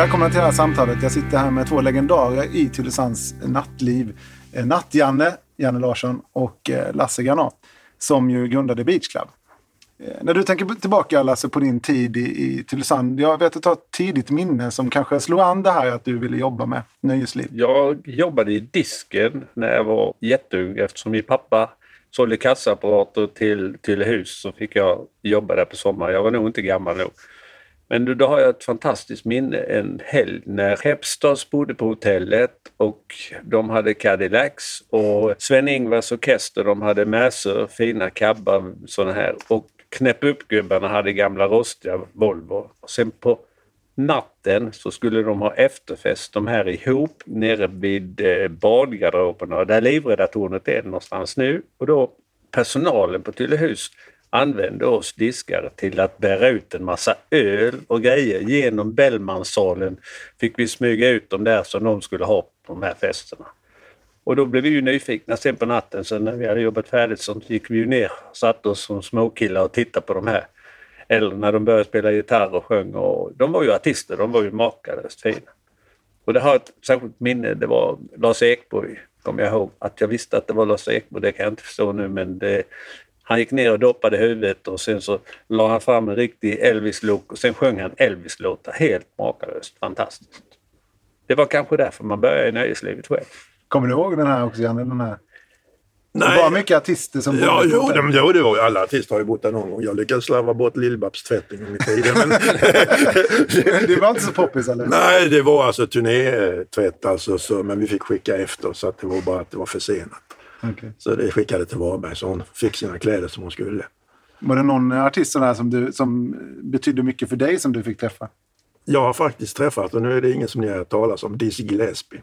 Välkomna till det här samtalet. Jag sitter här med två legendarer i Tylösands nattliv. Eh, Natt-Janne, Janne Larsson och eh, Lasse Granat som ju grundade Beach Club. Eh, när du tänker tillbaka Lasse på din tid i, i Tylösand. Jag vet att du har ett tidigt minne som kanske slog an det här att du ville jobba med nöjesliv. Jag jobbade i disken när jag var jätteung eftersom min pappa sålde kassaapparater till, till hus så fick jag jobba där på sommaren. Jag var nog inte gammal nog. Men då, har jag ett fantastiskt minne en helg när Hepstars bodde på hotellet och de hade Cadillacs och Sven-Ingvars orkester de hade mäsor, fina cabbar sådana här och Knäpp upp-gubbarna hade gamla rostiga Volvo. Och sen på natten så skulle de ha efterfest de här ihop nere vid eh, badgarderoberna där livräddartornet är någonstans nu. Och då personalen på Tyllehus använde oss diskare till att bära ut en massa öl och grejer. Genom Bellmansalen fick vi smyga ut dem där som de skulle ha på de här festerna. Och då blev vi ju nyfikna sen på natten, så när vi hade jobbat färdigt så gick vi ju ner och satte oss som småkillar och tittade på de här. Eller när de började spela gitarr och sjöng. Och de var ju artister, de var ju makalöst fina. Och det har ett särskilt minne, det var Lars Ekborg, kommer jag ihåg. Att jag visste att det var Lars Ekborg, det kan jag inte förstå nu men det, han gick ner och doppade huvudet och sen så la han fram en riktig Elvis-look och sen sjöng han Elvis-låtar. Helt makalöst fantastiskt. Det var kanske därför man började i nöjeslivet själv. Kommer du ihåg den här också Janne? Den här? Nej. Det var mycket artister som Ja, bodde jo, hotellet. de, jo, det var alla artister har ju bott där någon gång. Jag lyckades slarva bort Lill-Babs tvätt en gång i tiden. Men, Det var inte så poppis eller? nej, det var alltså turnétvätt alltså, så, men vi fick skicka efter så att det var bara att det var försenat. Okej. Så det skickade till Varberg så hon fick sina kläder som hon skulle. Var det någon artist sån här som, du, som betydde mycket för dig som du fick träffa? Jag har faktiskt träffat, och nu är det ingen som ni har talas om, Dizzy Gillespie.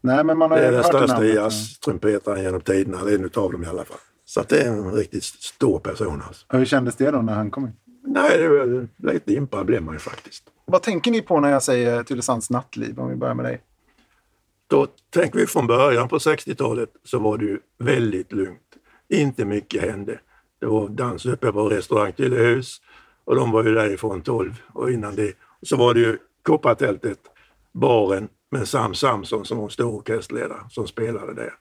Nej, men man har Det är den största jazztrumpetaren genom tiderna, en utav dem i alla fall. Så det är en riktigt stor person alltså. Och Hur kändes det då när han kom in? Nej, det var lite impad blev man ju faktiskt. Vad tänker ni på när jag säger Tylösands nattliv? Om vi börjar med dig. Då tänker vi från början på 60-talet så var det ju väldigt lugnt. Inte mycket hände. Det var dans uppe på restaurang Tyllehus och de var ju därifrån 12 och innan det så var det ju Koppartältet, baren med Sam Samson som var stor orkesterledare som spelade där.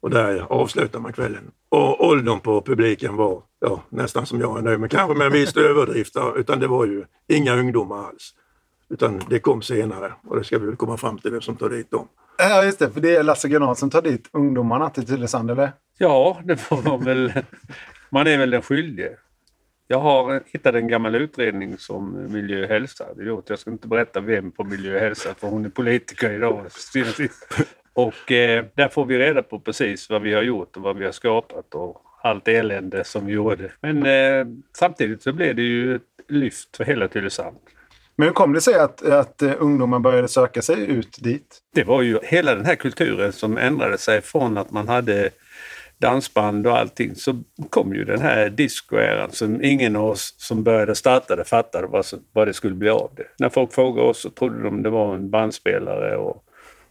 Och där avslutade man kvällen. Och åldern på publiken var ja, nästan som jag är nu, men kanske med en viss överdrift. Utan det var ju inga ungdomar alls. Utan det kom senare och det ska vi väl komma fram till vem som tar dit dem. Ja, just det. För det är Lasse Granat som tar dit ungdomarna till Tylösand, eller? Ja, det var väl... Man är väl den skyldige. Jag har hittat en gammal utredning som Miljö och hälsa hade gjort. Jag ska inte berätta vem på Miljö och hälsa för hon är politiker idag. Och eh, där får vi reda på precis vad vi har gjort och vad vi har skapat och allt elände som vi gjorde. Men eh, samtidigt så blev det ju ett lyft för hela Tylösand. Men hur kom det sig att, att eh, ungdomar började söka sig ut dit? Det var ju hela den här kulturen som ändrade sig från att man hade dansband och allting så kom ju den här discoeran som ingen av oss som började starta det fattade vad, vad det skulle bli av det. När folk frågade oss så trodde de det var en bandspelare och,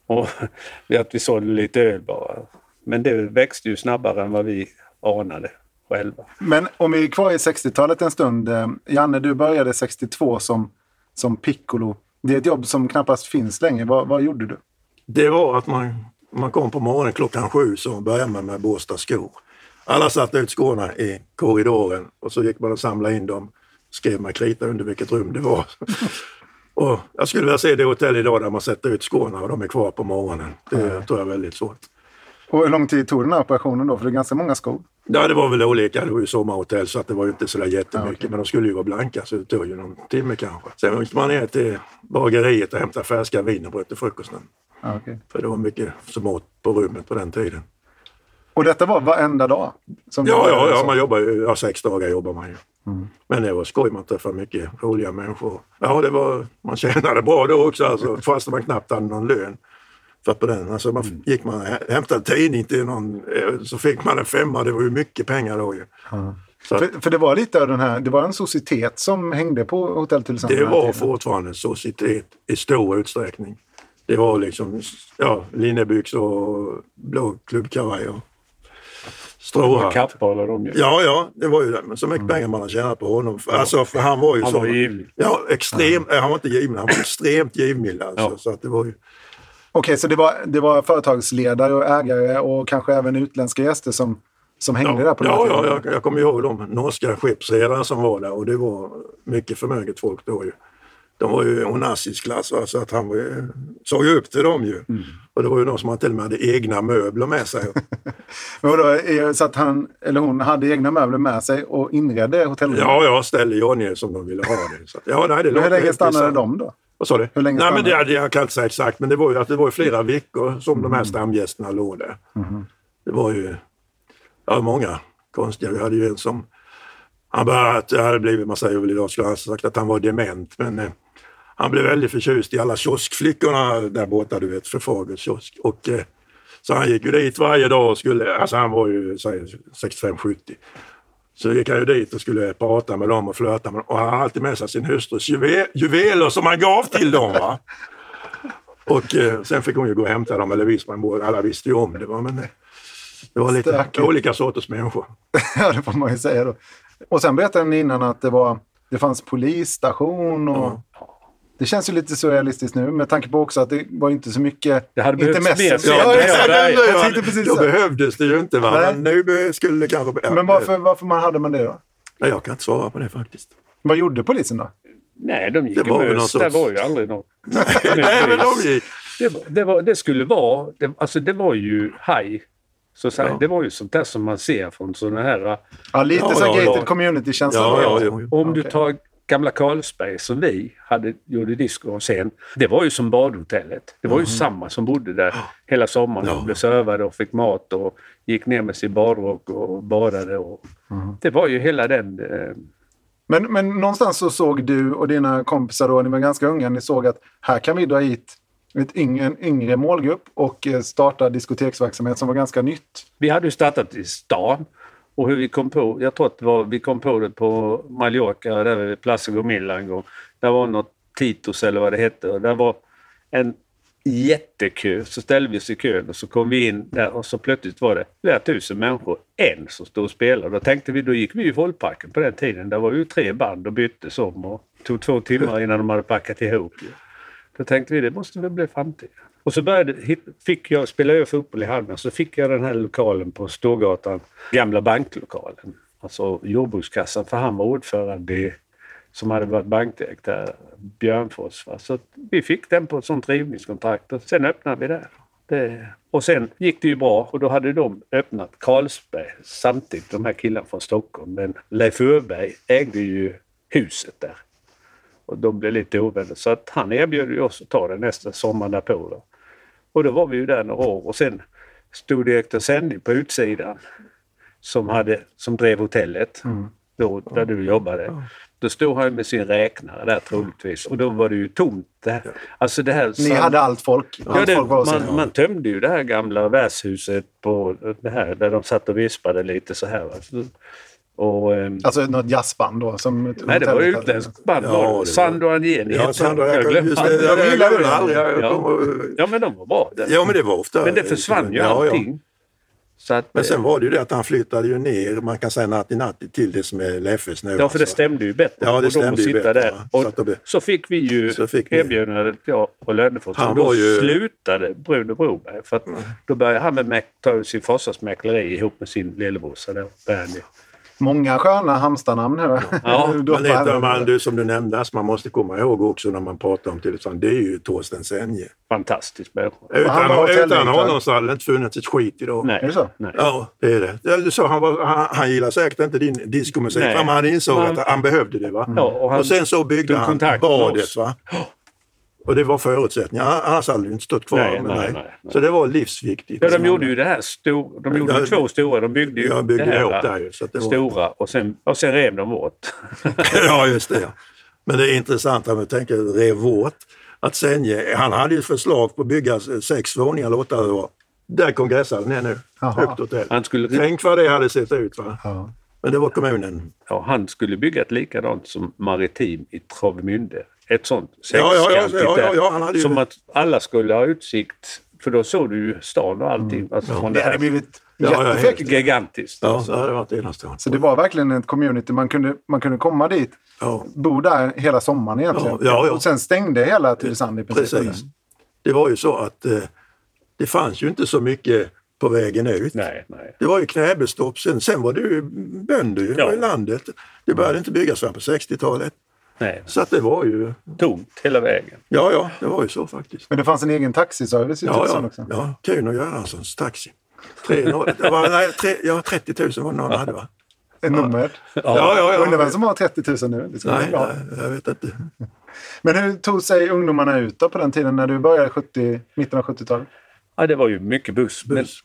och att vi sålde lite öl bara. Men det växte ju snabbare än vad vi anade själva. Men om vi är kvar i 60-talet en stund. eh, Janne, du började 62 som, som piccolo. Det är ett jobb som knappast finns längre. Vad, vad gjorde du? Det var att man, man kom på morgonen klockan sju så började man med borsta skor. Alla satte ut skorna i korridoren och så gick man och samlade in dem. Skrev med krita under vilket rum det var. och jag skulle vilja se det hotell idag där man sätter ut skorna och de är kvar på morgonen. Det tror jag är väldigt svårt. Och hur lång tid tog den här operationen då? För det är ganska många skor. Ja, det var väl olika. Det var ju sommarhotell så att det var ju inte så där jättemycket. Men de skulle ju vara blanka så det tog ju någon timme kanske. Sen åkte man ner till bageriet och hämtade färska wienerbröd till frukosten. Ja, okej. För det var mycket som åt på rummet på den tiden. Och detta var varenda dag? Som Ja, ja, ja man jobbar ju, ja, sex dagar jobbar man ju. Men det var skoj, man träffade mycket roliga människor. Ja, det var, man tjänade bra då också, alltså, fast man knappt hade någon lön. För på den, alltså man, gick man hämtade tidning till någon, eh, så fick man en femma, det var ju mycket pengar då ju. Så att, För, för det var lite av den här, det var en societet som hängde på Hotell Tylösand. det var tiden. fortfarande en societet i stor utsträckning. Det var liksom ja, linnebyxor och blå klubbkavaj och stråhatt. Kappa eller de ju. Ja, ja, det var ju det. Men så mycket pengar man har tjänat på honom. Alltså, för han var ju Han så... var. Ja, extrem, eh, han var inte givmild, han var extremt givmild. Alltså, Ja. så att det var ju, Okej, så det var, det var företagsledare och ägare och kanske även utländska gäster som, som hängde där ja, på den här ja, ja, jag, jag kommer ihåg de norska skeppsredarna som var där och det var mycket förmöget folk då ju. De var ju onazistklass va, så att han var ju, såg ju upp till dem ju. Mm. Och det var ju de som till och med hade egna möbler med sig. Men vadå, så att han eller hon hade egna möbler med sig och inredde hotellet? Ja, ja, ställde jag ner som de ville ha det. Så att, ja, nej, det hur länge stannade de då? Vad sa du? Hur länge Nej, men det, jag kan inte säga exakt, men det var ju, att det var flera veckor som de här Mm. stamgästerna låg där. Mm-hmm. Det var ju ja, många konstiga. Vi hade ju en som... Han bara, att det hade blivit, man säger väl idag, skulle han sagt att han var dement. Men eh, han blev väldigt förtjust i alla kioskflickorna där borta, du vet, för Fagers kiosk. Och, eh, så han gick ju dit varje dag och skulle, alltså han var ju säg, 65-70. Så gick han ju dit och skulle prata med dem och flörta med dem. Och han hade alltid med sig sin hustrus juve, juveler som han gav till dem. Va? Och eh, sen fick hon ju gå och hämta dem, eller visst, man, alla visste ju om det. Va? Men eh, det var lite Stökigt. olika sorters människor. ja, det får man ju säga då. Och sen berättade ni innan att det, var, det fanns polisstation och... Det känns ju lite surrealistiskt nu med tanke på också att det var inte så mycket... Det hade inte behövts mer. Ja, Ja, exakt. ja, ja. Jag tänkte precis Då så. behövdes det ju inte, va? Nej. men nu skulle det kanske... ja, Men varför, varför man hade man det då? Nej, jag kan inte svara på det faktiskt. Vad gjorde polisen då? Nej, de gick Det var någon Det var ju aldrig något. Nej, men de gick... Det, var- det, var, det skulle vara... Det, alltså det var ju haj. Så, så här, Ja. Det var ju sånt där som man ser från sådana här... Ja, lite Ja, så ja, gated ja. community-känsla. Ja, ja. Om du tar gamla Carlsberg som vi hade, gjorde disco sen. Det var ju som badhotellet. Det var ju samma som bodde där hela sommaren och blev servade och fick mat och gick ner med sin badrock och badade. Och, Det var ju hela den... Eh, Men, men någonstans så såg du och dina kompisar då, ni var ganska unga, ni såg att här kan vi dra hit ett yngre, en yngre målgrupp och eh, starta diskoteksverksamhet som var ganska nytt. Vi hade ju startat i stan. Och hur vi kom på, jag tror att var, vi kom på det på Mallorca, där vid Plaza Gomilla en gång. Där var något Titos eller vad det hette och där var en jättekö. Så ställde vi oss i kön och så kom vi in där och så plötsligt var det flera tusen människor. En som stod och spelade. Då tänkte vi, då gick vi i Folkparken på den tiden. Där var ju tre band och byttes om och tog två timmar innan de hade packat ihop. Då tänkte vi, det måste väl bli framtiden. Och så började, fick jag, spelade jag fotboll i Halmstad, så fick jag den här lokalen på Storgatan, gamla banklokalen. Alltså jordbrukskassan, för han var ordförande i, som hade varit bankdirektör, Björnfors. Va? Så vi fick den på ett sånt rivningskontrakt och sen öppnade vi där. Det, och sen gick det ju bra och då hade de öppnat Carlsberg samtidigt, de här killarna från Stockholm. Men Leif Öberg ägde ju huset där. Och de blev lite ovänner. Så att han erbjöd ju oss att ta det nästa sommar därpå. Då. Och då var vi ju där några år och sen stod direktör Sendy på utsidan som, hade, som drev hotellet då, där du jobbade. Då stod han med sin räknare där troligtvis och då var det ju tomt. Där. Alltså det här, Ni sam- hade allt folk. Ja, Allt det, folk man, man tömde ju det här gamla värdshuset på det här där de satt och vispade lite så här. va. Och, ehm, Alltså något jazzband då? Som Nej, det var hade. utländskt band. Ja, Sandro Agnini Ja, han. jag, glömde just det, jag, jag gillade det. aldrig. Jag, Ja. Ja, men de var bra. Det. Ja, men det var ofta... Men det försvann ju Ja, ja. allting. Så att, Men sen var det ju det att han flyttade ju ner, man kan säga natt i natt till det som är Leffes nu. Ja, för det alltså. stämde ju bättre. Ja, det Och de stämde ju sitta bättre, där. Och Så att det- så fick vi ju Så fick ni- erbjudandet jag och Lönnefors. Och då ju- slutade Bruno Broberg. För att då började han med ta ut sin farsas mäkleri ihop med sin lillebrorsa där, Bernie. Många sköna Halmstad-namn här. Ja, Du Men av man, du, som du nämnde, man måste komma ihåg också när man pratar om Tylösand, det är ju Torsten Senje. Fantastisk människa. han Utan, utan honom så hade det inte funnits ett skit idag. Nej. Är det så? Nej. Ja, det är det. Sa, han, var, han, han gillar säkert inte din diskomusik, Nej. men han insåg Men- att han behövde det. Va? Ja, och han och sen så byggde han badet. Va? Och det var förutsättningar, annars hade det inte stått kvar. Nej, nej, nej, nej. Så det var livsviktigt. Ja, de gjorde ju det här stor, De gjorde Ja, två stora. De byggde ju Jag byggde det här ihop där ju. Så att det var... stora och sen, och sen rev de bort. ja, just det. Men det är intressant om jag tänker rev vårt. Att Senje, han hade ju förslag på att bygga sex våningar eller åtta det var. Där kongresshallen är nu. Jaha. Högt hotell. Han skulle, Tänk vad det hade sett ut. Va? Ja. Men det var kommunen. ja, han skulle bygga ett likadant som Maritim i Travemünde. Ett sånt Ja, ja, ja, sexkantigt ja, ja, ju Som att alla skulle ha utsikt. För då såg du ju stan och allting. Alltså, från Det hade här. blivit Ja, ja, jättefräckt. Gigantiskt. Ja, alltså. det hade varit enastående. Så det var verkligen ett community. Man kunde, man kunde komma dit, Ja, bo där hela sommaren egentligen. Ja, ja, ja. Och sen stängde hela Tylösand i princip. precis. Det var ju så att eh, det fanns ju inte så mycket på vägen ut. Nej, nej. Det var ju knäbestopp. Sen, sen var det ju bönder ju Ja. i landet. Det började inte byggas förrän på 60-talet. Nej. Så att det var ju... Tomt hela vägen. Ja, ja, det var ju så faktiskt. Men det fanns en egen taxiservice i Ja, ja, också. ja. Kuhn och Göranssons taxi. Tre, det var, nej, tre, ja, 30 000 var det någon hade va? Ett nummer. Ja, ja, ja. Undrar vem som har 30 000 nu. Det Nej, nej, jag vet inte. Men hur tog sig ungdomarna ut då på den tiden när du började 70, mitten av 70-talet? Ja, det var ju mycket buss. Men Buss.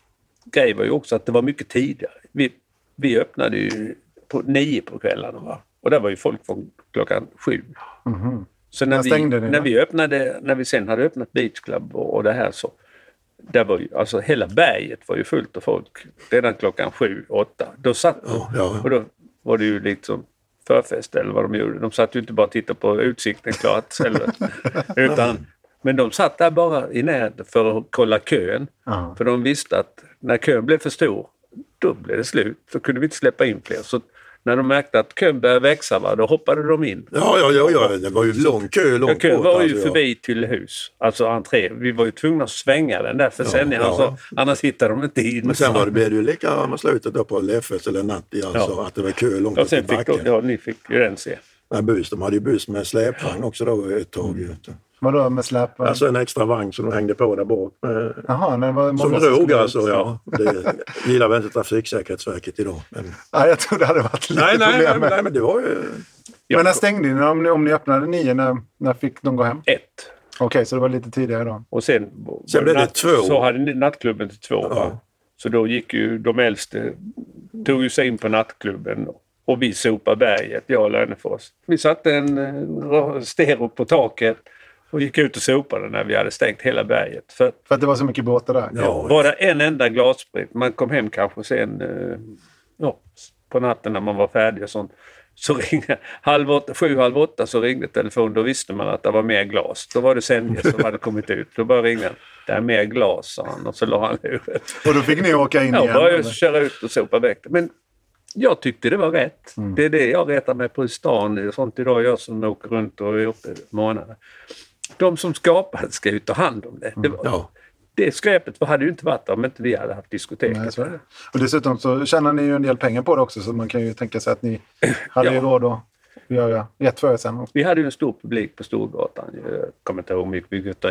grejen var ju också att det var mycket tidigare. Vi, vi öppnade ju på nio på kvällarna. Va? Och där var ju folk från klockan sju. Så när vi, ni när vi öppnade, när vi sen hade öppnat Beach Club och, och det här så där var ju, alltså hela berget var ju fullt av folk redan klockan sju, åtta. Då satt Ja, ja. och då var det ju liksom förfest eller vad de gjorde. De satt ju inte bara och tittade på utsikten klart. eller, utan, men de satt där bara i närheten för att kolla kön. Ja. För de visste att när kön blev för stor, då blev det slut. Då kunde vi inte släppa in fler. Så när de märkte att kön började växa, va, då hoppade de in. Ja, ja, ja, ja, det var ju lång kö Ja, långt kön bort. var ju alltså, ja. förbi till hus, alltså entré. Vi var ju tvungna att svänga den där för Ja, ja. alltså, annars hittade de inte in. Men sen var det, blev det ju lika med slutet då på Leffes eller Natti, alltså Ja. att det var kö långt upp i sen fick de, backen. ja, ni fick ju den se. Nej, buss, de hade ju buss med släpvagn också då ett tag. ju. Vadå med släp? Alltså en extra vagn som de hängde på där bak. Med, Jaha, det var som drog skulle- alltså, ja. Det gillar väl inte Trafiksäkerhetsverket idag. Men... Nej, jag trodde det hade varit lite Nej, nej, nej, problem med. nej, men det var ju... Men när stängde ni? Om ni, om ni öppnade nio, när, när fick de gå hem? Ett. Okej, så det var lite tidigare då. Och sen, Sen blev det två. Så hade ni nattklubben till två. Va? Ja. Så då gick ju de äldste, tog ju sig in på nattklubben och vi sopade berget, jag och Lönefors. Vi satte en eh, stereo på taket och gick ut och sopade när vi hade stängt hela berget. För För att det var så mycket båtar där. Ja. var det en enda glassprit, man kom hem kanske sen eh, ja, på natten när man var färdig och sånt. Så ringde, halv åtta, sju, halv åtta så ringde telefonen. Då visste man att det var mer glas. Då var det Senja som hade kommit ut. Då bara ringde han. Det är mer glas, sa han. Och så la han luren. Och då fick ni åka in Jag igen? började eller? köra ut och sopa väck det. Men jag tyckte det var rätt. Mm. Det är det jag retar mig på i stan. och Sånt idag, jag som åker runt och är uppe månader. De som skapar det ska ju ta hand om det. Det, var, Ja. det skräpet hade ju inte varit om inte vi hade haft diskotek. Nej. Och dessutom så tjänar ni ju en del pengar på det också så man kan ju tänka sig att ni hade ju Ja. råd att göra rätt för er sen. Vi hade ju en stor publik på Storgatan. Jag kommer inte ihåg hur mycket vi ut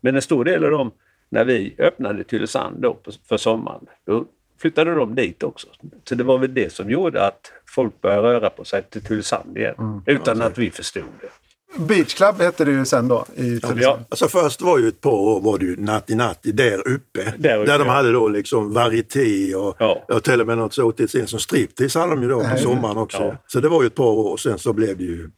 Men en stor del av dem, när vi öppnade Tylösand då för sommaren, då flyttade de dit också. Så det var väl det som gjorde att folk började röra på sig till Tylösand igen. Utan att vi förstod det. Beach Club hette det ju sen då. I. Ja, Alltså först var ju ett par år var det ju Natti Natti där uppe. Där uppe, där de ja. hade då liksom varieté och, Ja. och till och med något så otill som striptease hade de ju då på sommaren också. Ja. Så det var ju ett par år och sen så blev det ju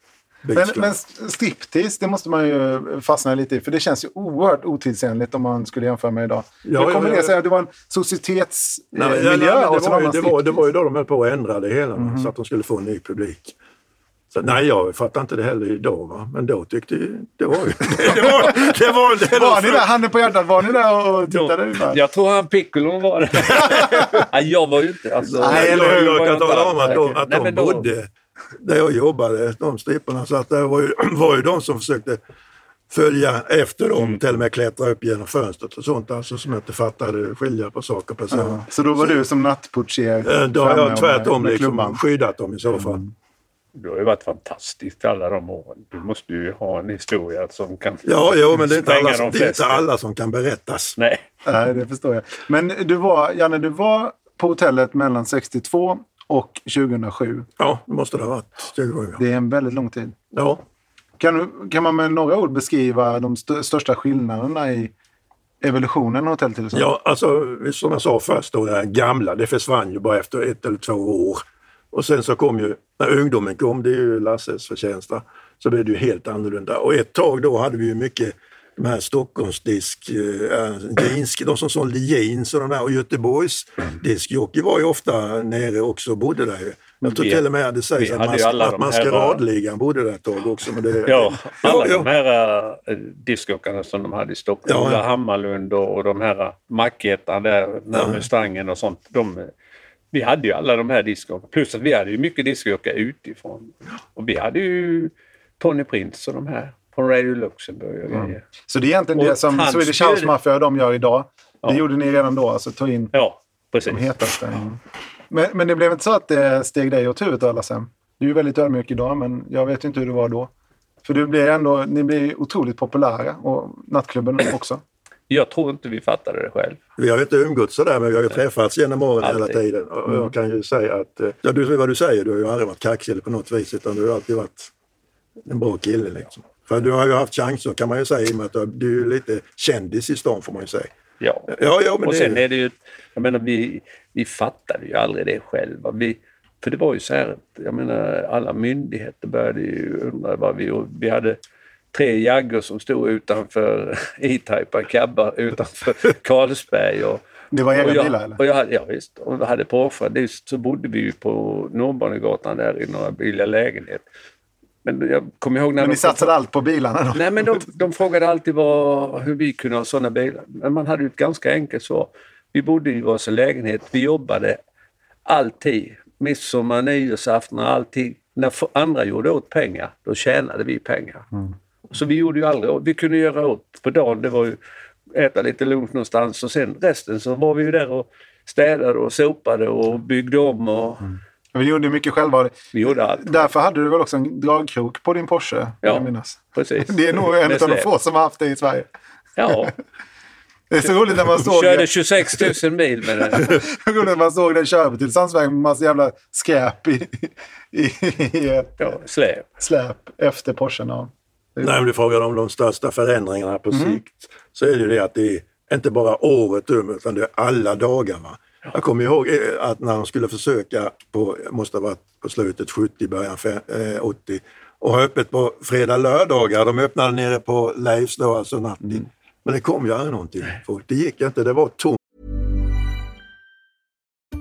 Beach Men, Club. men striptease, det måste man ju fastna lite i. För det känns ju oerhört otidsenligt om man skulle jämföra med idag. Ja, Hur kommer ja, det ja. sig? Det var en societetsmiljö men och det, så var ju, det, var, det var ju då de höll på att ändra det hela va, så att de skulle få en ny publik. Så, nej, jag fattar inte det heller idag. Va? Men då tyckte jag, det var ju... Det, det var, det var, det Var ni där, handen på hjärtat, var ni där och tittade? ungefär? jag tror han Piccolon var det. Nej, jag var ju inte... Alltså, Nej, eller jag, hur? jag var kan tala om att de, att Nej, de bodde där jag jobbade, de stripparna. Så att det var ju, var ju de som försökte följa efter dem, till och med klättra upp genom fönstret och sånt alltså som jag inte fattade skilja på sak och person. Ja. Så då var du som nattportier? Eh, Då har jag tvärtom med liksom klubban. skyddat dem i så fall. Du har ju varit fantastisk alla de åren. Du måste ju ha en historia som kan Ja, jo, men det är, inte alla, som- de det är inte alla som kan berättas. Nej. Nej, det förstår jag. Men du var, Janne, du var på hotellet mellan 62 och 2007. Ja, det måste det ha varit. 20 ja. Det är en väldigt lång tid. ja. Kan, du, kan man med några ord beskriva de st största skillnaderna i evolutionen av Hotell till Ja, alltså som jag sa först, då, det gamla, det försvann ju bara efter ett eller två år. Och sen så kom ju, när ungdomen kom, det är ju Lasses förtjänst, så blev det ju helt annorlunda. Och ett tag då hade vi ju mycket de här Stockholmsdisk, äh, jeans, de som sålde jeans och de där. Och Göteborgs diskjockey var ju ofta nere också och bodde där. Jag tror Vi- till och med det vi sägs att, mas- att Maskeradligan bodde där ett tag också. Men det, Ja, alla ja, de här äh, diskjockarna som de hade i Stockholm, Ja, ja. Hammarlund och, och de här Mackettan där närmare Strangen och sånt. De, vi hade ju alla de här diskjockarna. Plus att vi hade ju mycket diskjockar utifrån. Och vi hade ju Tony Prince och de här från Radio Luxemburg och grejer. Så det är egentligen Och det som Swedish House Mafia och de gör idag. Det Ja. gjorde ni redan då, alltså ta in Ja, precis. de hetaste. Men, men det blev inte så att det steg dig åt huvudet alla sen? Du är ju väldigt ödmjuk idag, men jag vet inte hur det var då. För du blir ändå, ni blir otroligt populära och nattklubben också. Jag tror inte vi fattade det själv. Vi har ju inte umgåtts sådär men vi har ju träffats genom åren hela tiden. Och jag kan ju säga att, eh, ja, du, vad du säger, du har ju aldrig varit kaxig på något vis utan du har alltid varit en bra kille. Liksom. För du har ju haft chanser kan man ju säga i och med att du- är lite kändis i stan får man ju säga. Ja. Ja, ja men och sen är, det ju, jag menar vi, vi fattade ju aldrig det själva. Vi, för det var ju så här att, jag menar alla myndigheter började ju undra vad vi, vi hade tre jaggor som stod utanför E-Type cabbar utanför Carlsberg. Och, Det var egna jag, bilar eller? Och jag, hade- ja visst, och vi hade påfört. Så bodde vi ju på Nordbanegatan där i några billiga lägenhet. Men jag kommer ihåg när Men ni satsade allt på bilarna då? Nej, men de, de frågade alltid vad, hur vi kunde ha sådana bilar. Men man hade ju ett ganska enkelt svar. Vi bodde i varsin lägenhet. Vi jobbade alltid. Midsommar, nyårsafton, alltid. När andra gjorde åt pengar, då tjänade vi pengar. Så vi gjorde ju aldrig. Vi kunde göra åt på dagen. Det var ju äta lite lunch någonstans och sen resten så var vi ju där och städade och sopade och byggde om och Vi gjorde mycket själva. vi gjorde allt. Därför hade du väl också en dragkrok på din Porsche? Ja. minnas. Precis. Det är nog en av de få som har haft det i Sverige. Ja, Det är så roligt när man såg, körde 26 000 mil med den. roligt när man såg den köra på Tylösandsvägen med massa jävla skräp i, i, i Ja, släp. släp efter Porschen. Ja. Men du frågar om de största förändringarna på sikt. Så är det ju det att det är inte bara året om utan det är alla dagar. Va? Jag kommer ihåg eh, att när de skulle försöka, på, måste ha varit på slutet 70, början fe- eh, 80, och ha öppet på fredag, lördagar. De öppnade nere på Leifs då, alltså natten. Men det kom ju aldrig någonting. Folk. Det gick inte, det var tomt.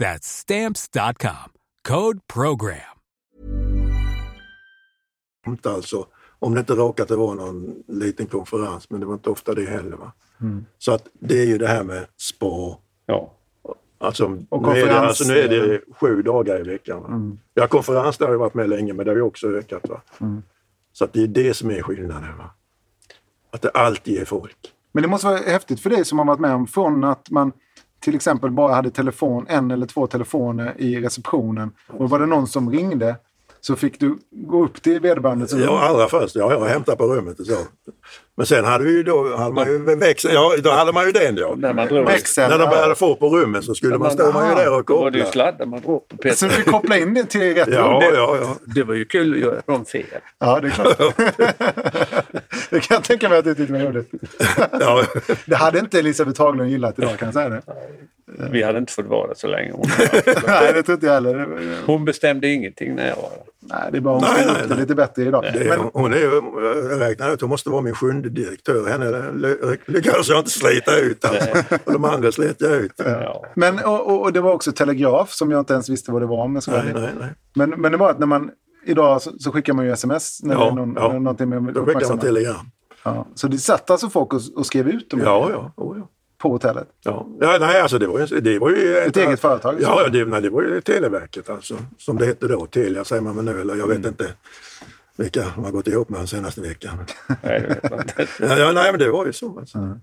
That's Stamps.com. Code PROGRAM. Alltså, om det inte råkat vara någon liten konferens, men det var inte ofta det heller. Va? Så att det är ju det här med spa, Ja. Alltså, Och nu, är det, alltså, nu är det sju dagar i veckan. Va? Ja, konferens där har jag varit med länge, men det har ju också ökat. Va? Så att det är det som är skillnaden. Va? Att det alltid är folk. Men det måste vara häftigt för dig som har varit med om från att man till exempel bara hade telefon, en eller två telefoner i receptionen. Och var det någon som ringde så fick du gå upp till vederbörande. Så Ja, allra först. Ja, jag hämtade på rummet och så. Men sen hade vi ju då, hade man ju växel, ja, då hade man ju den då. När man drog Växel. När de började få på rummet så skulle man stå man ju där och Då var det ju koppla. sladdar man drog på Peter. Så du fick koppla in det till rätt Ja, rum. ja, ja. Det var ju kul att göra dem fel. Ja, det är klart. det kan jag tänka mig att du tyckte var roligt. ja. Det hade inte Elisabeth Haglund gillat idag kan jag säga det. Vi hade inte fått vara där så länge. Hon, Nej, det tror inte jag heller. Hon bestämde ingenting när jag var där. Nej, det är bara hon Nej, nej, nej. lite bättre idag. Det, Men, hon är ju, jag räknar ut, hon måste vara min sjunde direktör. Henne ly- lyckades jag inte slita ut. Alltså. Och de andra slet jag ut. Ja. men och, och, och det var också telegraf som jag inte ens visste vad det var. Men, så Nej, nej, nej. men, men det var att när man idag så, så skickar man ju sms när det är Ja, någon, ja. någonting med Då skickar man telegram. Ja. Så det satt alltså folk och, och skrev ut dem Ja, ja. Oh, ja. På hotellet. Ja. ja, nej alltså det var ju... Det var ju Ett eget företag? Ja, det, nej, det var ju Televerket alltså. Som det hette då. Telia säger man väl nu, eller jag vet inte vilka de har gått ihop med den senaste veckan. Nej, vet man inte. Ja, ja, nej, men det var ju så. Alltså.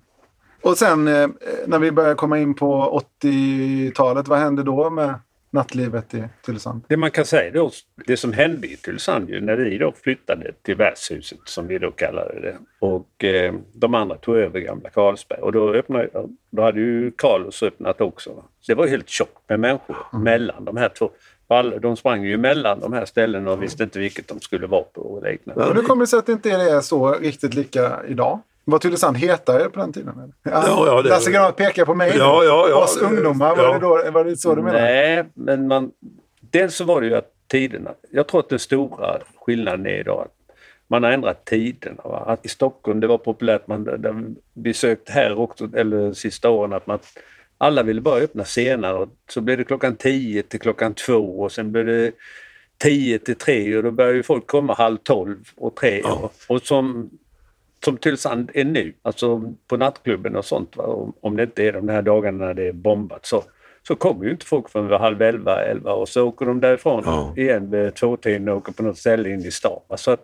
Och sen eh, när vi börjar komma in på 80-talet, vad hände då med nattlivet i Tylösand? Det man kan säga då, det som hände i Tylösand när vi då flyttade till värdshuset som vi då kallade det och eh, de andra tog över gamla Carlsberg och då, öppnade, då hade ju Carlos öppnat också. Det var helt tjockt med människor mellan de här två. Alla, de sprang ju mellan de här ställena och visste inte vilket de skulle vara på och liknande. Och hur kommer det sig att det inte är så riktigt lika idag? Var Tylösand hetare på den tiden? Ja, ja, det- Lasse Granat pekar på mig. Ja, ja, ja. Oss ungdomar, var, Ja. det då, var det så du menade? Nej, men man... Dels så var det ju att tiderna... Jag tror att den stora skillnaden är idag att man har ändrat tiderna. Va? Att I Stockholm det var populärt, man, där vi sökte här också, eller de sista åren, att man, alla ville bara öppna senare. Och så blev det klockan 10 till klockan 2 och sen blev det 10 till 3 och då började ju folk komma halv 12 och 3. Och, och som, som Tylösand är nu, alltså på nattklubben och sånt, va? Om, det inte är de här dagarna när det är bombat så, så kommer ju inte folk förrän vid halv 11, 11 och så åker de därifrån Ja. igen vid tvåtiden och åker på något ställe in i stan. va? Så att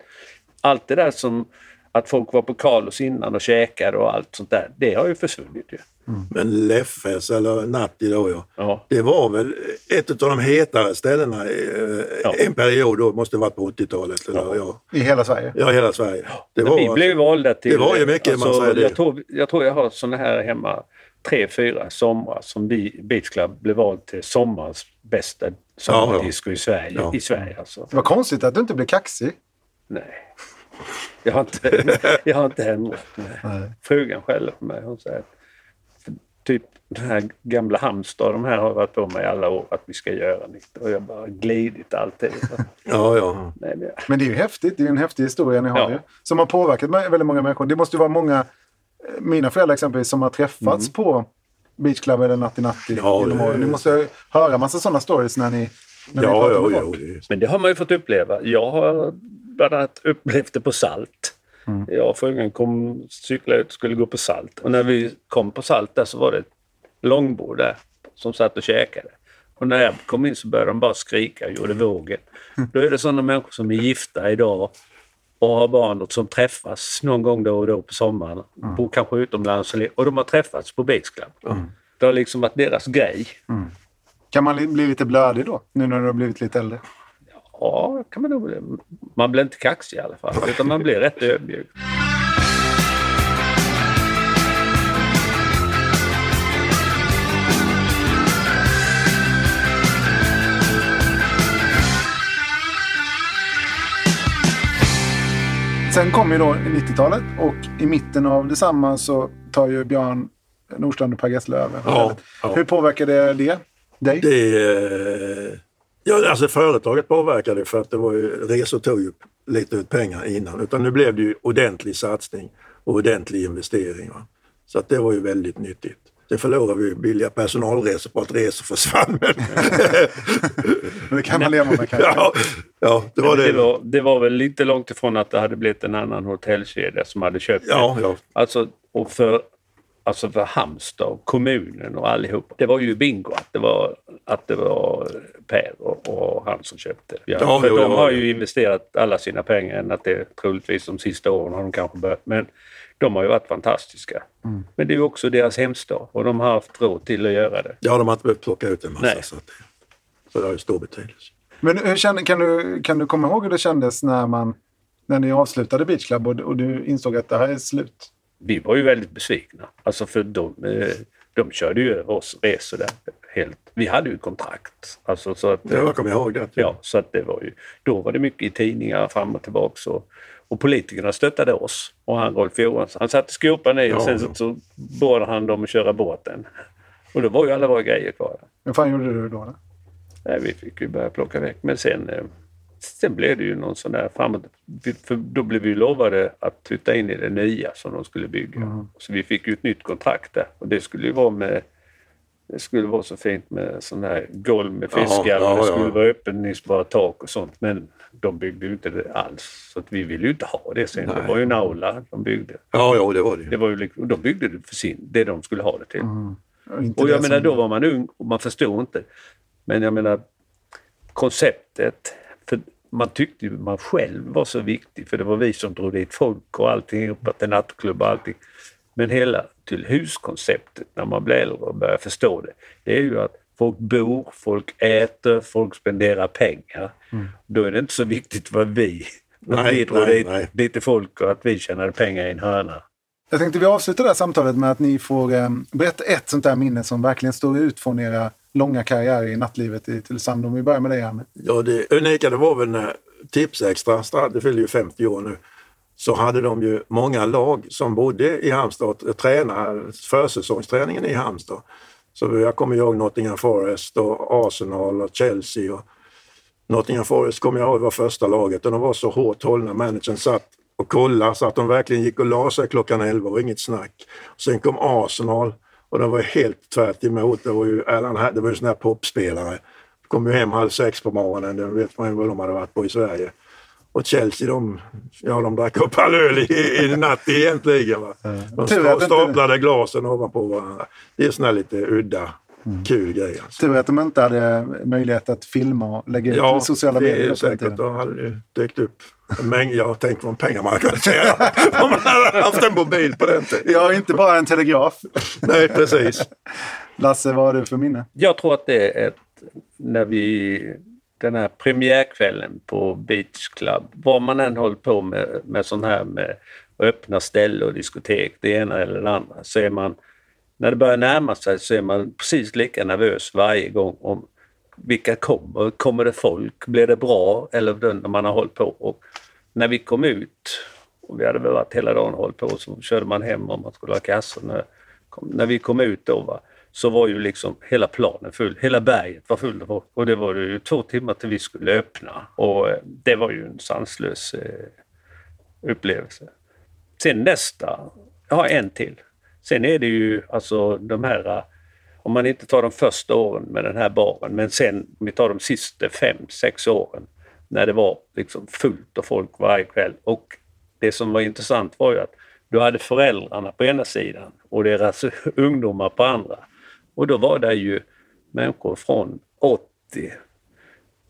allt det där som att folk var på Carlos innan och käkade och allt sånt där, det har ju försvunnit ju. Men Leffes eller Natti då ja. Ja. Det var väl ett av de hetare ställena i, eh, Ja. en period då, måste det varit på 80-talet. Eller, ja. I hela Sverige? Ja. hela Sverige. Det Men vi blev valda till... alltså, det var ju mycket man säger det. jag, tror, jag tror jag har såna här hemma tre, fyra somrar som vi Beach Club blev vald till sommarens bästa sommardisco i Sverige. Ja. I Sverige alltså. Det var konstigt att du inte blev kaxig. Nej. Jag har inte, jag har inte ändrat mig. Frugan skäller på mig. Hon säger typ den här gamla Halmstad, de här har varit på mig i alla år att vi ska göra nytt. Och jag bara glidit alltid. Ja, ja. Nej, men, Men det är ju häftigt. Det är ju en häftig historia ni har Ja. ju. Som har påverkat väldigt många människor. Det måste ju vara många, eh, mina föräldrar exempelvis, som har träffats på Beach Club eller Natti Natti Mm. Ja, genom det- åren. Ni måste ju höra massa sådana stories när ni, när ni Ja, ja, ja, är- men det har man ju fått uppleva. Jag har bland annat upplevt det på Salt. Jag och frugan kom cykla ut och skulle gå på Salt. Och när vi kom på Salt där så var det ett långbord där som satt och käkade. Och när jag kom in så började de bara skrika och gjorde vågen. Då är det sådana människor som är gifta idag och har barn och som träffas någon gång då och då på sommaren. Bor kanske utomlands och de har träffats på Beach Club. Det har liksom varit deras grej. Kan man li- bli lite blödig då? Nu när du har blivit lite äldre? Ja, kan man nog bli. Man blir inte kaxig i alla fall, utan man blir rätt ödmjuk. Sen kom ju då 90-talet och i mitten av detsamma så tar ju Björn Nordstrand och Per Gessle över. Ja, ja. Hur påverkade det dig? Det, eh, ja, alltså företaget påverkade det för att det var ju, resor tog ju lite ut pengar innan. Utan nu blev det ju ordentlig satsning och ordentlig investering. Va? Så att det var ju väldigt nyttigt. Sen förlorade vi billiga personalresor på att resor försvann. Men, Men det kan man leva med kanske. ja, ja, det var Det det. var, det var väl lite långt ifrån att det hade blivit en annan hotellkedja som hade köpt Ja, det. ja. Alltså, och för alltså för Halmstad och kommunen och allihop. Det var ju bingo att det var, att det var Per och, och han som köpte. Ja, Ja, för jo, de har det. ju investerat alla sina pengar än att det troligtvis de sista åren har de kanske börjat. Men de har ju varit fantastiska. Men det är ju också deras hemstad och de har haft råd till att göra det. Ja, de har inte behövt plocka ut en massa. Nej. Så, att, så det har ju stor betydelse. Men hur kände, kan, du, kan du komma ihåg hur det kändes när, man, när ni avslutade Beach Club och, och du insåg att det här är slut? Vi var ju väldigt besvikna. Alltså för de, eh, de körde ju över oss resor där. Helt. Vi hade ju kontrakt. Alltså så att, Ja, jag kommer ihåg det. ja, så att det var ju, då var det mycket i tidningar fram och tillbaks. Och, och politikerna stöttade oss. Och han Rolf Johansson, han satte skopan i och sen så, beordrade han dem att köra båten. Och då var ju alla våra grejer kvar. Hur fan gjorde du då? då? Nej, vi fick ju börja plocka väck. Men sen, eh, sen blev det ju någon sån där framåt. För då blev vi lovade att flytta in i det nya som de skulle bygga. Så vi fick ju ett nytt kontrakt där. Och det skulle ju vara med det skulle vara så fint med sån här golv med fiskar ja, och det ja. skulle vara öppningsbara tak och sånt. Men de byggde ju inte det alls. Så att vi ville ju inte ha det sen. Det Nej. var ju en aula de byggde. Ja, ja, det var det. Det var ju liksom, de byggde det för sin, det de skulle ha det till. Och, inte Och det jag menar, då var man ung och man förstod inte. Men jag menar, konceptet. Man tyckte man själv var så viktig för det var vi som drog dit folk och allting upp till nattklubb och allting. Men hela till huskonceptet när man blir äldre och börjar förstå det. Det är ju att folk bor, folk äter, folk spenderar pengar. Då är det inte så viktigt vad vi, att Nej, vi drog nej, dit nej. lite folk och att vi tjänade pengar i en hörna. Jag tänkte vi avslutar det här samtalet med att ni får eh, berätta ett sånt där minne som verkligen står ut från era långa karriärer i nattlivet i Tylösand. Om vi börjar med dig, Janne. Ja, det unika det var väl när Tipsextra, Strand, det fyller ju 50 år nu, så hade de ju många lag som bodde i Halmstad och tränade försäsongsträningen i Halmstad. Så jag kommer ihåg Nottingham Forest och Arsenal och Chelsea. Och Nottingham Forest kommer jag ihåg var första laget och de var så hårt hållna. Managern satt och kollade så att de verkligen gick och la sig klockan 11 och inget snack. Sen kom Arsenal och de var helt tvärt emot. Det var ju Alan det var ju såna här popspelare. Kom ju hem halv sex på morgonen, det vet man ju vad de hade varit på i Sverige. Och Chelsea, de, ja, de drack upp all öl i, i natt egentligen. Va? De staplade glasen ovanpå varandra. Det är såna här lite udda, Mm. kul grejer. Alltså. Tur att de inte hade möjlighet att filma och lägga ut i sociala det medier. är på den säkert. Då hade det dykt upp en mängd. Jag tänker på de pengar man kunde tjäna om man hade haft en mobil på den tiden. Ja, inte bara en telegraf. Nej, precis. Lasse, vad har du för minne? Jag tror att det är ett, när vi, den här premiärkvällen på Beach Club, vad man än håller på med, med sån här med öppna ställen och diskotek, det ena eller det andra, så är man, när det börjar närma sig så är man precis lika nervös varje gång om vilka kommer, kommer det folk, blir det bra eller när man har hållit på. Och när vi kom ut, och vi hade väl varit hela dagen och hållit på, så körde man hem om man skulle ha kassor. När, när vi kom ut då, va, så var ju liksom hela planen full. Hela berget var fullt av folk. Och det var ju två timmar till vi skulle öppna. Och eh, det var ju en sanslös eh, upplevelse. Sen nästa, jag har en till. Sen är det ju alltså de här, eh, om man inte tar de första åren med den här baren, men sen om vi tar de sista fem, sex åren när det var liksom fullt av folk varje kväll. Och det som var intressant var ju att du hade föräldrarna på ena sidan och deras ungdomar på andra. Och då var det ju människor från 80,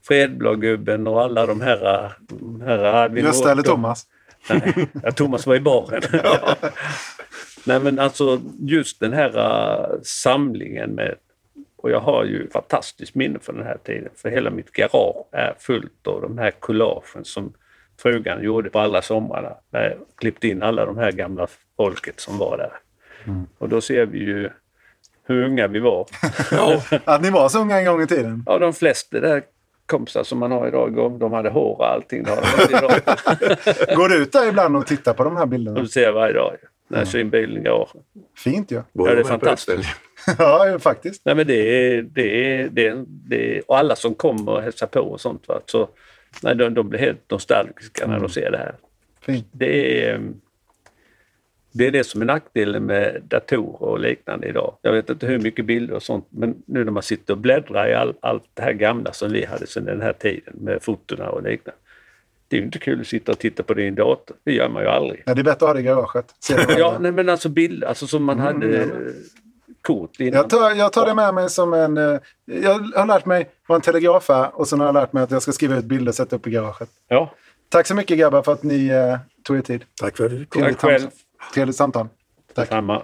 Fredbladgubben och alla de här... De här Gösta eller Thomas? Nej, ja, Thomas var i baren. Nej men alltså just den här uh, samlingen med och jag har ju fantastiskt minne från den här tiden för hela mitt garage är fullt av de här collagen som frugan gjorde på alla somrarna. När jag klippte in alla de här gamla folket som var där. Och då ser vi ju hur unga vi var. Att ni var så unga en gång i tiden? Ja, de flesta där kompisar som man har idag, de hade hår och allting. Har de. Går du ut där ibland och tittar på de här bilderna? De ser jag varje dag när jag kör in bilen i garaget. Fint ju. Var Ja, det är fantastiskt. ja, faktiskt. Nej men det är, det är, det är, det är, och alla som kommer och hälsar på och sånt. Va? Så, nej, de, de blir helt nostalgiska när de ser det här. Fint. Det är, det är det som är nackdelen med datorer och liknande idag. Jag vet inte hur mycket bilder och sånt, men nu när man sitter och bläddrar i all, allt det här gamla som vi hade sedan den här tiden med fotona och liknande. Det är ju inte kul att sitta och titta på din dator. Det gör man ju aldrig. Ja, det är bättre att ha det i garaget. Det Ja, nej, men alltså bild, alltså som man hade eh, kort innan. Jag tar, jag tar det med mig som en... eh, Jag har lärt mig vad en telegraf är och sen har jag lärt mig att jag ska skriva ut bilder och sätta upp i garaget. Ja, Tack så mycket grabbar för att ni eh, tog er tid. Tack för att du kom. Trevligt själv. samtal. Trevligt samtal. Tack. samma.